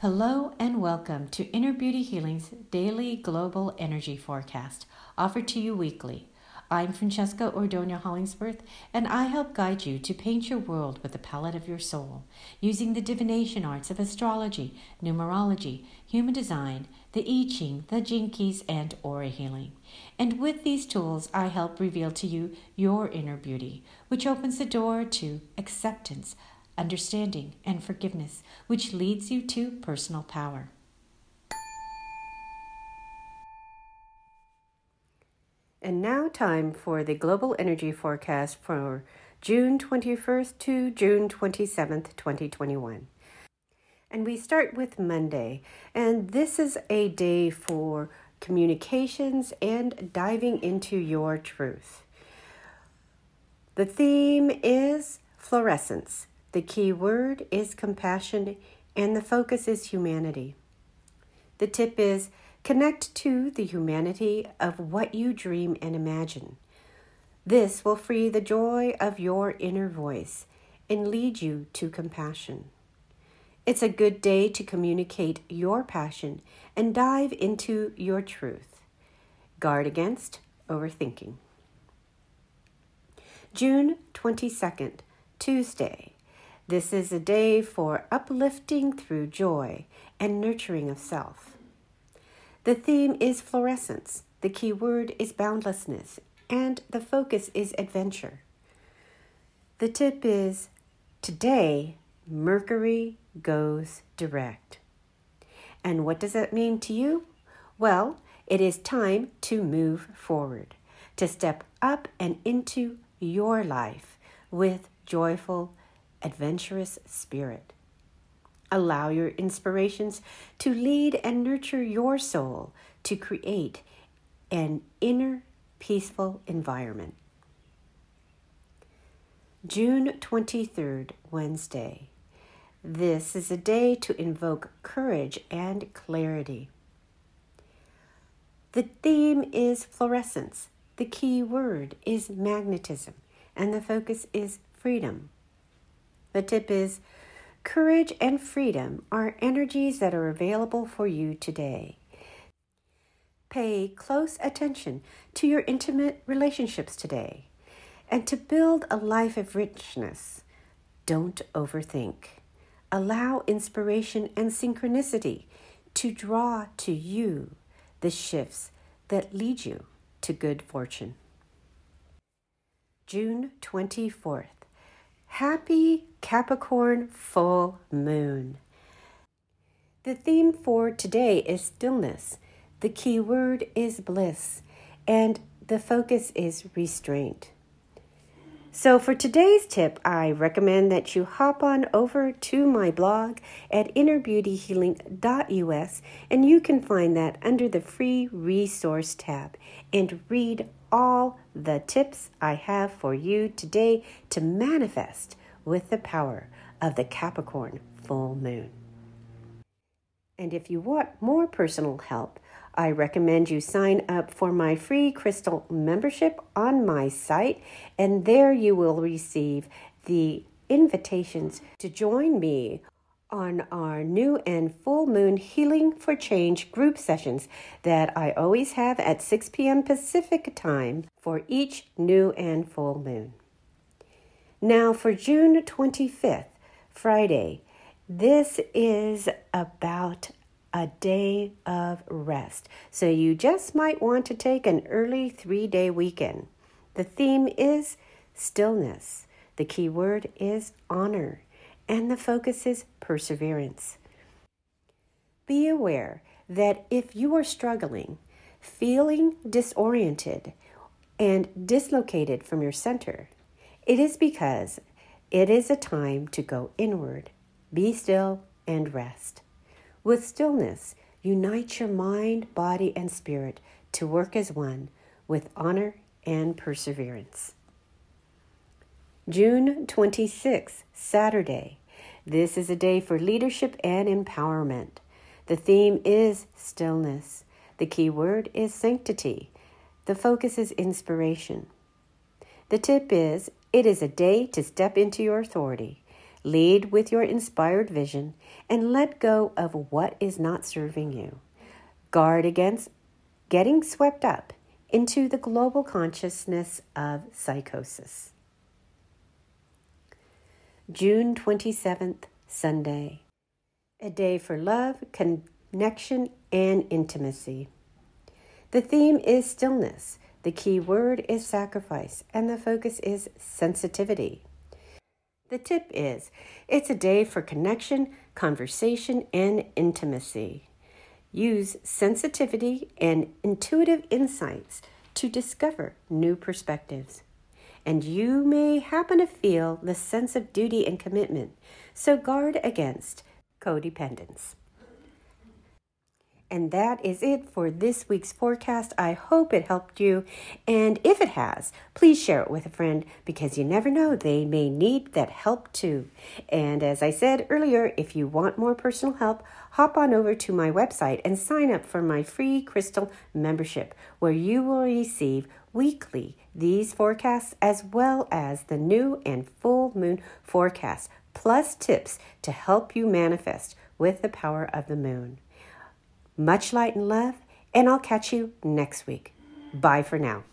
Hello and welcome to Inner Beauty Healing's daily global energy forecast, offered to you weekly. I'm Francesca Ordonia Hollingsworth, and I help guide you to paint your world with the palette of your soul, using the divination arts of astrology, numerology, human design, the I Ching, the Gene Keys, and aura healing. And with these tools, I help reveal to you your inner beauty, which opens the door to acceptance, understanding, and forgiveness, which leads you to personal power. And now, time for the global energy forecast for June 21st to June 27th, 2021. And we start with Monday, and this is a day for communications and diving into your truth. The theme is fluorescence. The key word is compassion, and the focus is humanity. The tip is connect to the humanity of what you dream and imagine. This will free the joy of your inner voice and lead you to compassion. It's a good day to communicate your passion and dive into your truth. Guard against overthinking. June 22nd, Tuesday. This is a day for uplifting through joy and nurturing of self. The theme is fluorescence, the key word is boundlessness, and the focus is adventure. The tip is today, Mercury goes direct. And what does that mean to you? Well, it is time to move forward, to step up and into your life with joyful adventurous spirit. Allow your inspirations to lead and nurture your soul to create an inner peaceful environment. June 23rd, Wednesday. This is a day to invoke courage and clarity. The theme is fluorescence. The key word is magnetism, and the focus is freedom. The tip is courage and freedom are energies that are available for you today. Pay close attention to your intimate relationships today. And to build a life of richness, don't overthink. Allow inspiration and synchronicity to draw to you the shifts that lead you to good fortune. June 24th. Happy Capricorn Full Moon. The theme for today is stillness. The key word is bliss, and the focus is restraint. So, for today's tip, I recommend that you hop on over to my blog at innerbeautyhealing.us and you can find that under the free resource tab and read all the tips I have for you today to manifest with the power of the Capricorn full moon. And if you want more personal help, I recommend you sign up for my free crystal membership on my site, and there you will receive the invitations to join me on our new and full moon healing for change group sessions that I always have at 6 p.m. Pacific time for each new and full moon. Now, for June 25th, Friday, this is about a day of rest. So you just might want to take an early three day weekend. The theme is stillness. The key word is honor, and the focus is perseverance. Be aware that if you are struggling, feeling disoriented, and dislocated from your center, it is because it is a time to go inward, be still, and rest. With stillness, unite your mind, body, and spirit to work as one with honor and perseverance. June 26, Saturday. This is a day for leadership and empowerment. The theme is stillness. The key word is sanctity. The focus is inspiration. The tip is it is a day to step into your authority. Lead with your inspired vision and let go of what is not serving you. Guard against getting swept up into the global consciousness of psychosis. June 27th, Sunday. A day for love, connection, and intimacy. The theme is stillness. The key word is sacrifice, and the focus is sensitivity. The tip is it's a day for connection, conversation, and intimacy. Use sensitivity and intuitive insights to discover new perspectives. And you may happen to feel the sense of duty and commitment, so guard against codependence. And that is it for this week's forecast. I hope it helped you. And if it has, please share it with a friend because you never know, they may need that help too. And as I said earlier, if you want more personal help, hop on over to my website and sign up for my free crystal membership, where you will receive weekly these forecasts as well as the new and full moon forecast, plus tips to help you manifest with the power of the moon. Much light and love, and I'll catch you next week. Bye for now.